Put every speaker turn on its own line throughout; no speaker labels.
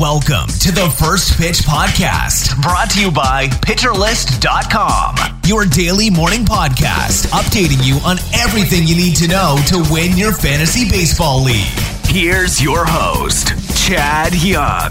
Welcome to the First Pitch Podcast, brought to you by PitcherList.com, your daily morning podcast, updating you on everything you need to know to win your fantasy baseball league. Here's your host, Chad Young.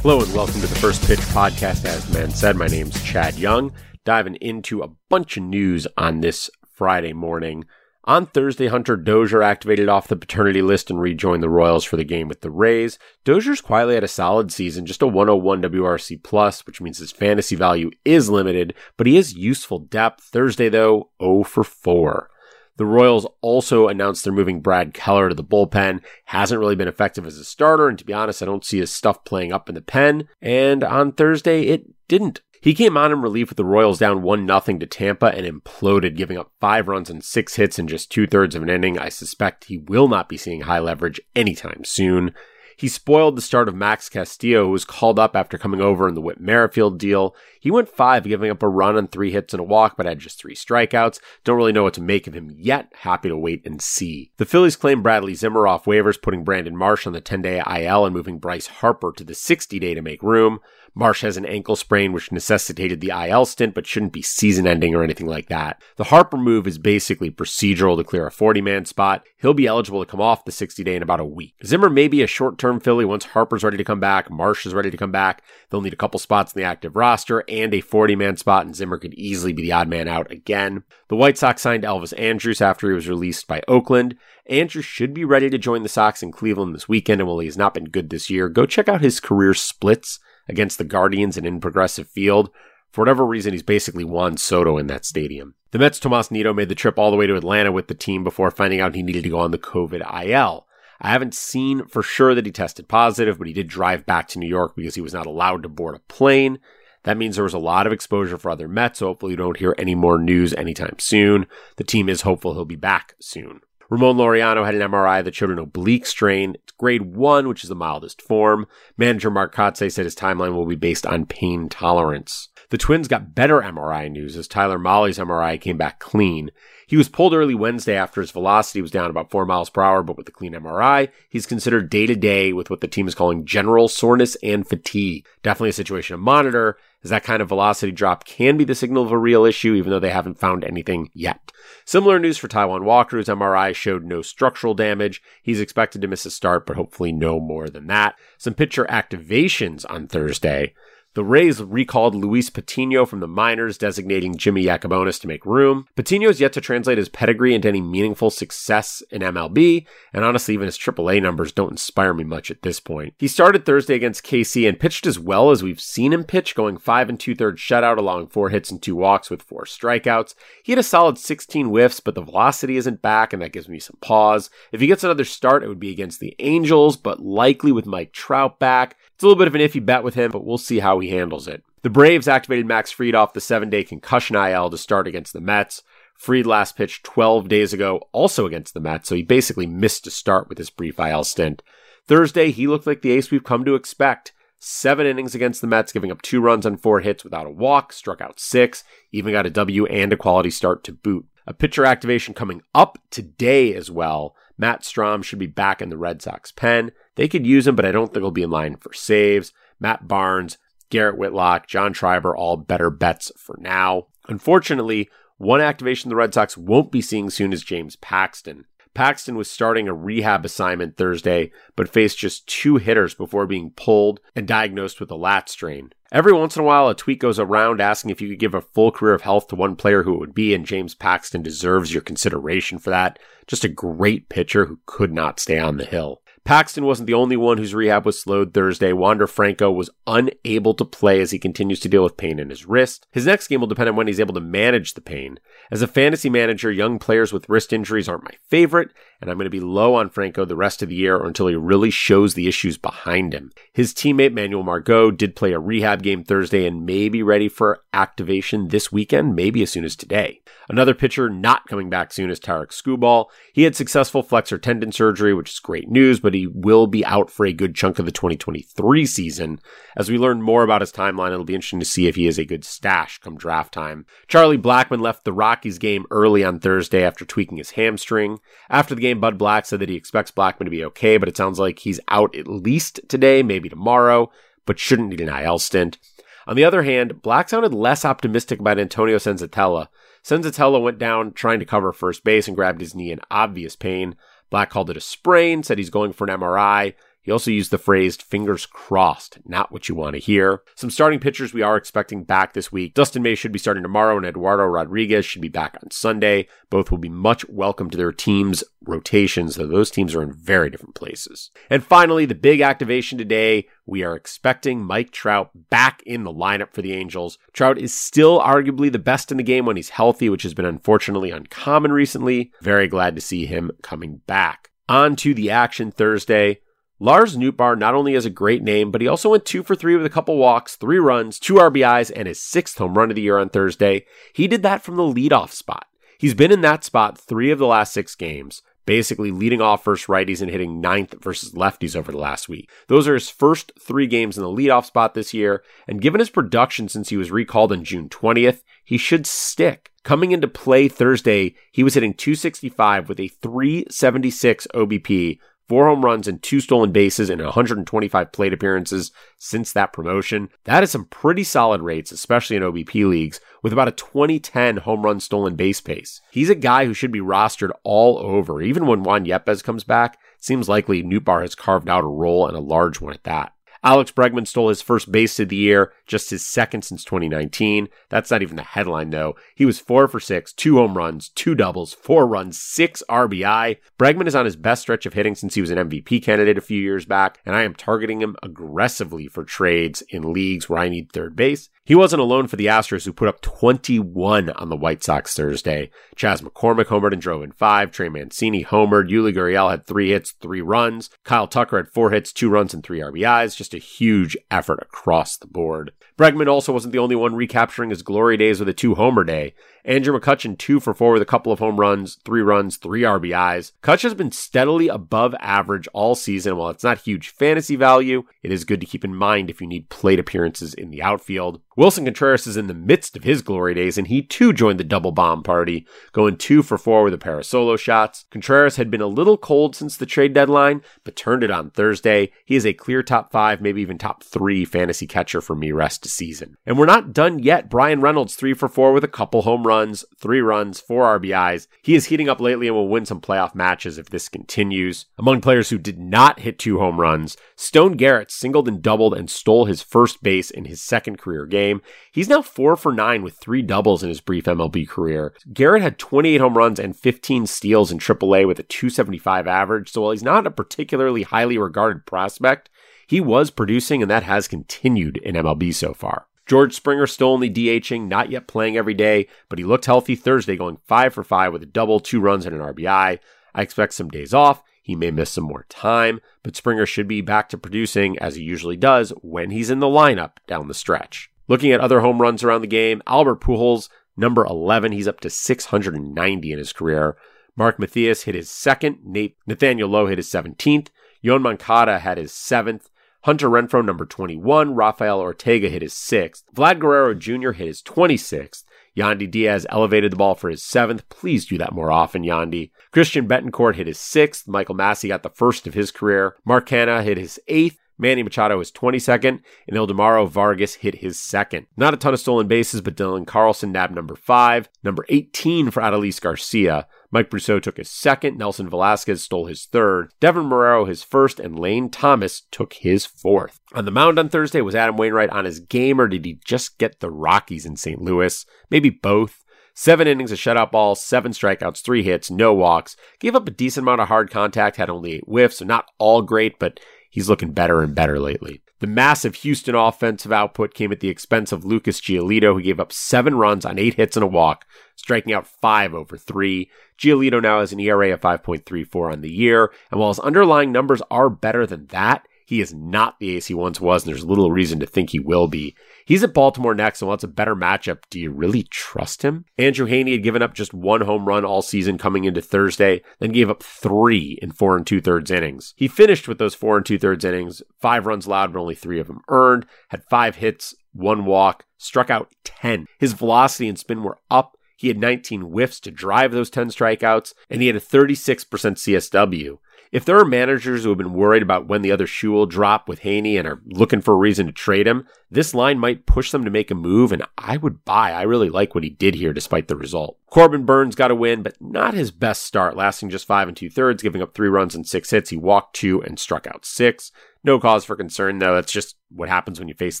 Hello and welcome to the First Pitch Podcast. As man said, my name's Chad Young, diving into a bunch of news on this Friday morning. On Thursday, Hunter Dozier activated off the paternity list and rejoined the Royals for the game with the Rays. Dozier's quietly had a solid season, just a 101 WRC plus, which means his fantasy value is limited, but he is useful depth. Thursday though, 0 for 4. The Royals also announced they're moving Brad Keller to the bullpen. Hasn't really been effective as a starter, and to be honest, I don't see his stuff playing up in the pen. And on Thursday, it didn't. He came on in relief with the Royals down 1 0 to Tampa and imploded, giving up five runs and six hits in just two thirds of an inning. I suspect he will not be seeing high leverage anytime soon. He spoiled the start of Max Castillo, who was called up after coming over in the Whit Merrifield deal. He went five, giving up a run and three hits and a walk, but had just three strikeouts. Don't really know what to make of him yet. Happy to wait and see. The Phillies claim Bradley Zimmer off waivers, putting Brandon Marsh on the 10 day IL and moving Bryce Harper to the 60 day to make room. Marsh has an ankle sprain which necessitated the IL stint, but shouldn't be season ending or anything like that. The Harper move is basically procedural to clear a 40 man spot. He'll be eligible to come off the 60 day in about a week. Zimmer may be a short term Philly once Harper's ready to come back, Marsh is ready to come back. They'll need a couple spots in the active roster and a 40 man spot, and Zimmer could easily be the odd man out again. The White Sox signed Elvis Andrus after he was released by Oakland. Andrus should be ready to join the Sox in Cleveland this weekend, and while he has not been good this year, go check out his career splits against the Guardians and in Progressive Field. For whatever reason, he's basically Juan Soto in that stadium. The Mets' Tomas Nido made the trip all the way to Atlanta with the team before finding out he needed to go on the COVID IL. I haven't seen for sure that he tested positive, but he did drive back to New York because he was not allowed to board a plane. That means there was a lot of exposure for other Mets, so hopefully you don't hear any more news anytime soon. The team is hopeful he'll be back soon. Ramon Laureano had an MRI that showed an oblique strain. It's grade one, which is the mildest form. Manager Mark Kotsay said his timeline will be based on pain tolerance. The Twins got better MRI news as Tyler Mahle's MRI came back clean. He was pulled early Wednesday after his velocity was down about 4 miles per hour, but with a clean MRI, he's considered day to day with what the team is calling general soreness and fatigue. Definitely a situation to monitor, as that kind of velocity drop can be the signal of a real issue, even though they haven't found anything yet. Similar news for Taijuan Walker, whose MRI showed no structural damage. He's expected to miss a start, but hopefully no more than that. Some pitcher activations on Thursday. The Rays recalled Luis Patino from the minors, designating Jimmy Yacabonis to make room. Patino is yet to translate his pedigree into any meaningful success in MLB, and honestly, even his AAA numbers don't inspire me much at this point. He started Thursday against KC and pitched as well as we've seen him pitch, going five and two thirds shutout, allowing four hits and two walks with four strikeouts. He had a solid 16 whiffs, but the velocity isn't back, and that gives me some pause. If he gets another start, it would be against the Angels, but likely with Mike Trout back. It's a little bit of an iffy bet with him, but we'll see how he handles it. The Braves activated Max Fried off the seven day concussion IL to start against the Mets. Fried last pitched 12 days ago, also against the Mets, so he basically missed a start with his brief IL stint. Thursday, he looked like the ace we've come to expect. Seven innings against the Mets, giving up two runs on four hits without a walk, struck out six, even got a W and a quality start to boot. A pitcher activation coming up today as well. Matt Strahm should be back in the Red Sox pen. They could use him, but I don't think he'll be in line for saves. Matt Barnes, Garrett Whitlock, John Schreiber, all better bets for now. Unfortunately, one activation the Red Sox won't be seeing soon is James Paxton. Paxton was starting a rehab assignment Thursday, but faced just two hitters before being pulled and diagnosed with a lat strain. Every once in a while, a tweet goes around asking if you could give a full career of health to one player who it would be, and James Paxton deserves your consideration for that. Just a great pitcher who could not stay on the hill. Paxton wasn't the only one whose rehab was slowed Thursday. Wander Franco was unable to play as he continues to deal with pain in his wrist. His next game will depend on when he's able to manage the pain. As a fantasy manager, young players with wrist injuries aren't my favorite, and I'm going to be low on Franco the rest of the year or until he really shows the issues behind him. His teammate Manuel Margot did play a rehab game Thursday and may be ready for activation this weekend, maybe as soon as today. Another pitcher not coming back soon is Tarik Skubal. He had successful flexor tendon surgery, which is great news, but he will be out for a good chunk of the 2023 season. As we learn more about his timeline, it'll be interesting to see if he is a good stash come draft time. Charlie Blackmon left the Rockies game early on Thursday after tweaking his hamstring. After the game, Bud Black said that he expects Blackmon to be okay, but it sounds like he's out at least today, maybe tomorrow, but shouldn't need an IL stint. On the other hand, Black sounded less optimistic about Antonio Senzatela. Senzatela went down trying to cover first base and grabbed his knee in obvious pain. Black called it a sprain, said he's going for an MRI. He also used the phrase fingers crossed, not what you want to hear. Some starting pitchers we are expecting back this week. Dustin May should be starting tomorrow, and Eduardo Rodriguez should be back on Sunday. Both will be much welcome to their team's rotations, though those teams are in very different places. And finally, the big activation today we are expecting Mike Trout back in the lineup for the Angels. Trout is still arguably the best in the game when he's healthy, which has been unfortunately uncommon recently. Very glad to see him coming back. On to the action Thursday. Lars Nootbaar not only has a great name, but he also went two for three with a couple walks, three runs, two RBIs, and his sixth home run of the year on Thursday. He did that from the leadoff spot. He's been in that spot three of the last six games, basically leading off first righties and hitting ninth versus lefties over the last week. Those are his first three games in the leadoff spot this year, and given his production since he was recalled on June 20th, he should stick. Coming into play Thursday, he was hitting 265 with a 376 OBP four home runs and two stolen bases in 125 plate appearances since that promotion. That is some pretty solid rates, especially in OBP leagues, with about a 2010 home run stolen base pace. He's a guy who should be rostered all over. Even when Juan Yepez comes back, seems likely Nootbaar has carved out a role and a large one at that. Alex Bregman stole his first base of the year, just his second since 2019. That's not even the headline, though. He was four for six, two home runs, two doubles, four runs, six RBI. Bregman is on his best stretch of hitting since he was an MVP candidate a few years back, and I am targeting him aggressively for trades in leagues where I need third base. He wasn't alone for the Astros, who put up 21 on the White Sox Thursday. Chas McCormick homered and drove in five. Trey Mancini homered. Yuli Gurriel had three hits, three runs. Kyle Tucker had four hits, two runs, and three RBIs. Just a huge effort across the board. Bregman also wasn't the only one recapturing his glory days with a two homer day. Andrew McCutchen, two for four with a couple of home runs, three runs, three RBIs. Kutch has been steadily above average all season. While it's not huge fantasy value, it is good to keep in mind if you need plate appearances in the outfield. Willson Contreras is in the midst of his glory days, and he too joined the double bomb party, going two for four with a pair of solo shots. Contreras had been a little cold since the trade deadline, but turned it on Thursday. He is a clear top five, maybe even top three fantasy catcher for me rest of season. And we're not done yet. Bryan Reynolds, three for four with a couple home runs, three runs, four RBIs. He is heating up lately and will win some playoff matches if this continues. Among players who did not hit two home runs, Stone Garrett singled and doubled and stole his first base in his second career game game. He's now four for nine with three doubles in his brief MLB career. Garrett had 28 home runs and 15 steals in AAA with a 275 average. So while he's not a particularly highly regarded prospect, he was producing and that has continued in MLB so far. George Springer still only DHing, not yet playing every day, but he looked healthy Thursday, going 5 for 5 with a double, two runs, and an RBI. I expect some days off. He may miss some more time, but Springer should be back to producing as he usually does when he's in the lineup down the stretch. Looking at other home runs around the game, Albert Pujols, number 11, he's up to 690 in his career. Mark Mathias hit his second. Nathaniel Lowe hit his 17th. Yoan Moncada had his seventh. Hunter Renfroe, number 21. Rafael Ortega hit his sixth. Vlad Guerrero Jr. hit his 26th. Yandy Diaz elevated the ball for his seventh. Please do that more often, Yandy. Christian Bethancourt hit his sixth. Michael Massey got the first of his career. Mark Canha hit his eighth. Manny Machado is 22nd, and Ildemaro Vargas hit his second. Not a ton of stolen bases, but Dylan Carlson nabbed number 5, number 18 for Adolis Garcia. Mike Brosseau took his second, Nelson Velazquez stole his third, Deven Marrero his first, and Lane Thomas took his fourth. On the mound on Thursday, was Adam Wainwright on his game, or did he just get the Rockies in St. Louis? Maybe both. Seven innings of shutout balls, seven strikeouts, three hits, no walks. Gave up a decent amount of hard contact, had only eight whiffs, so not all great, but he's looking better and better lately. The massive Houston offensive output came at the expense of Lucas Giolito, who gave up seven runs on eight hits and a walk, striking out five over three. Giolito now has an ERA of 5.34 on the year, and while his underlying numbers are better than that, he is not the ace he once was, and there's little reason to think he will be. He's at Baltimore next and wants a better matchup. Do you really trust him? Andrew Heaney had given up just one home run all season coming into Thursday, then gave up three in four and two thirds innings. He finished with those four and two thirds innings, five runs allowed, but only three of them earned, had five hits, one walk, struck out 10. His velocity and spin were up. He had 19 whiffs to drive those 10 strikeouts, and he had a 36% CSW. If there are managers who have been worried about when the other shoe will drop with Heaney and are looking for a reason to trade him, this line might push them to make a move, and I would buy. I really like what he did here despite the result. Corbin Burnes got a win, but not his best start, lasting just five and two thirds, giving up three runs and six hits. He walked two and struck out six. No cause for concern, though. That's just what happens when you face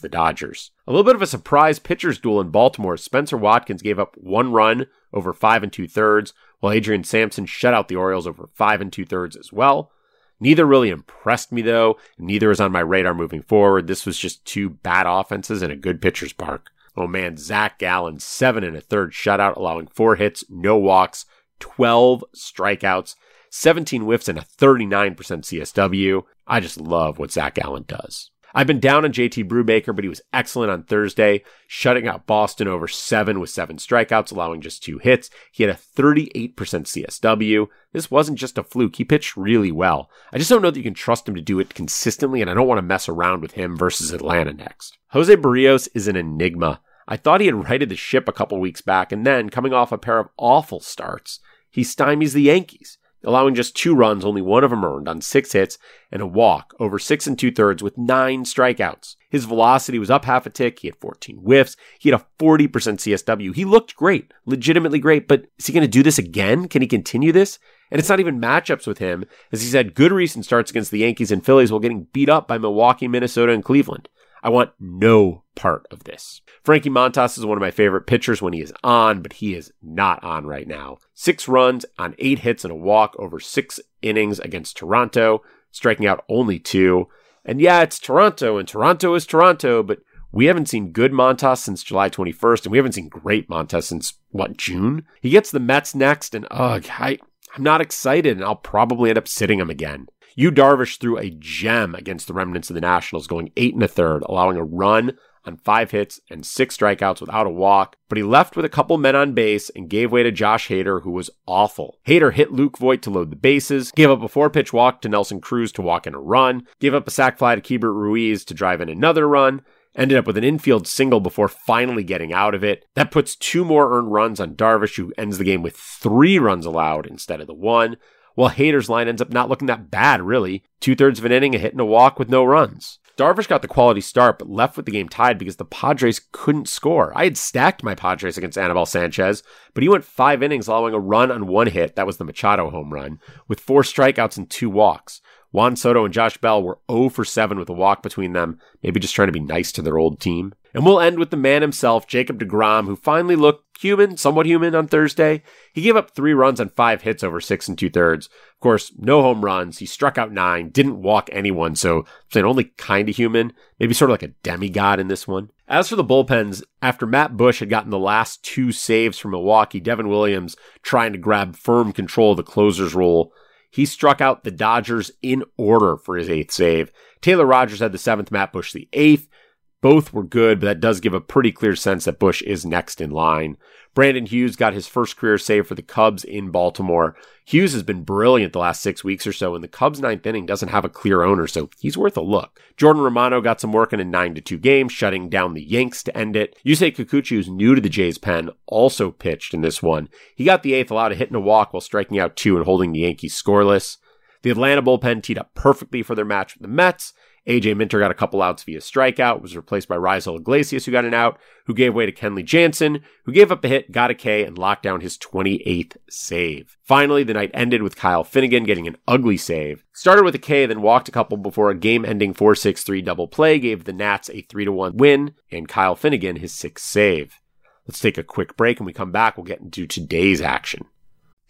the Dodgers. A little bit of a surprise pitcher's duel in Baltimore. Spencer Watkins gave up one run over five and two thirds, while Adrian Sampson shut out the Orioles over five and two thirds as well. Neither really impressed me though. Neither is on my radar moving forward. This was just two bad offenses and a good pitcher's park. Oh man, Zach Gallen, seven and a third shutout, allowing four hits, no walks, 12 strikeouts, 17 whiffs, and a 39% CSW. I just love what Zach Gallen does. I've been down on JT Brubaker, but he was excellent on Thursday, shutting out Boston over seven with seven strikeouts, allowing just two hits. He had a 38% CSW. This wasn't just a fluke. He pitched really well. I just don't know that you can trust him to do it consistently, and I don't want to mess around with him versus Atlanta next. Jose Berrios is an enigma. I thought he had righted the ship a couple weeks back, and then, coming off a pair of awful starts, he stymies the Yankees allowing just two runs, only one of them earned on six hits and a walk over six and two thirds with nine strikeouts. His velocity was up half a tick. He had 14 whiffs. He had a 40% CSW. He looked great, legitimately great, but is he going to do this again? Can he continue this? And it's not even matchups with him, as he's had good recent starts against the Yankees and Phillies while getting beat up by Milwaukee, Minnesota, and Cleveland. I want no part of this. Frankie Montas is one of my favorite pitchers when he is on, but he is not on right now. Six runs on eight hits and a walk over six innings against Toronto, striking out only two. And yeah, it's Toronto, and Toronto is Toronto, but we haven't seen good Montas since July 21st, and we haven't seen great Montas since, what, June? He gets the Mets next, and ugh, I, I'm not excited, and I'll probably end up sitting him again. Yu Darvish threw a gem against the remnants of the Nationals, going eight and a third, allowing a run on five hits and six strikeouts without a walk, but he left with a couple men on base and gave way to Josh Hader, who was awful. Hader hit Luke Voit to load the bases, gave up a four pitch walk to Nelson Cruz to walk in a run, gave up a sac fly to Keibert Ruiz to drive in another run, ended up with an infield single before finally getting out of it. That puts two more earned runs on Darvish, who ends the game with three runs allowed instead of the one. While Hader's line ends up not looking that bad, really. Two thirds of an inning, a hit and a walk with no runs. Darvish got the quality start, but left with the game tied because the Padres couldn't score. I had stacked my Padres against Anibal Sanchez, but he went five innings, allowing a run on one hit. That was the Machado home run, with four strikeouts and two walks. Juan Soto and Josh Bell were 0 for 7 with a walk between them, maybe just trying to be nice to their old team. And we'll end with the man himself, Jacob DeGrom, who finally looked human, somewhat human on Thursday. He gave up three runs on five hits over six and two thirds. Of course, no home runs. He struck out nine, didn't walk anyone, so saying only kind of human, maybe sort of like a demigod in this one. As for the bullpens, after Matt Bush had gotten the last two saves from Milwaukee, Devin Williams trying to grab firm control of the closer's role he struck out the Dodgers in order for his eighth save. Taylor Rogers had the seventh, Matt Bush the eighth. Both were good, but that does give a pretty clear sense that Bush is next in line. Brandon Hughes got his first career save for the Cubs in Baltimore. Hughes has been brilliant the last six weeks or so, and the Cubs' ninth inning doesn't have a clear owner, so he's worth a look. Jordan Romano got some work in a 9 2 game, shutting down the Yanks to end it. Yusei Kikuchi, who's new to the Jays pen, also pitched in this one. He got the eighth, allowed a hit and a walk while striking out two and holding the Yankees scoreless. The Atlanta bullpen teed up perfectly for their match with the Mets. AJ Minter got a couple outs via strikeout, was replaced by Raisel Iglesias, who got an out, who gave way to Kenley Jansen, who gave up a hit, got a K, and locked down his 28th save. Finally, the night ended with Kyle Finnegan getting an ugly save. Started with a K, then walked a couple before a game ending 4 6 3 double play gave the Nats a 3 1 win, and Kyle Finnegan his sixth save. Let's take a quick break and we come back. We'll get into today's action.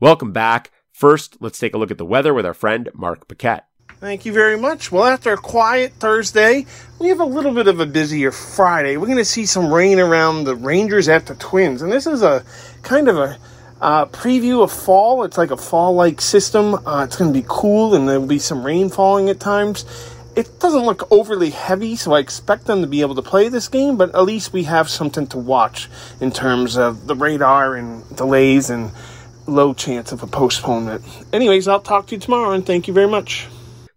Welcome back. First, let's take a look at the weather with our friend Mark Paquette.
Thank you very much. Well, after a quiet Thursday, we have a little bit of a busier Friday. We're going to see some rain around the Rangers at the Twins, and this is a kind of a uh, preview of fall. It's like a fall-like system. Uh, it's going to be cool, and there'll be some rain falling at times. It doesn't look overly heavy, so I expect them to be able to play this game. But at least we have something to watch in terms of the radar and delays and low chance of a postponement. Anyways, I'll talk to you tomorrow, and thank you very much.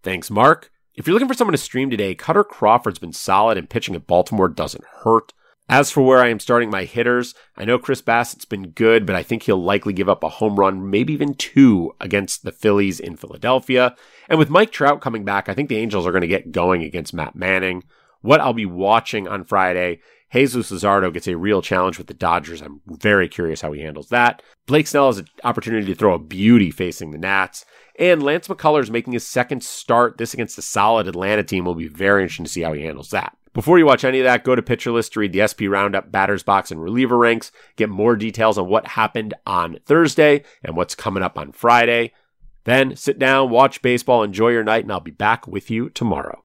Thanks, Mark. If you're looking for someone to stream today, Kutter Crawford's been solid and pitching at Baltimore doesn't hurt. As for where I am starting my hitters, I know Chris Bassitt's been good, but I think he'll likely give up a home run, maybe even two against the Phillies in Philadelphia. And with Mike Trout coming back, I think the Angels are going to get going against Matt Manning. What I'll be watching on Friday Jesus Luzardo gets a real challenge with the Dodgers. I'm very curious how he handles that. Blake Snell has an opportunity to throw a beauty facing the Nats. And Lance McCullers is making his second start. This against a solid Atlanta team will be very interesting to see how he handles that. Before you watch any of that, go to Pitcher List to read the SP Roundup, Batters Box, and Reliever Ranks. Get more details on what happened on Thursday and what's coming up on Friday. Then sit down, watch baseball, enjoy your night, and I'll be back with you tomorrow.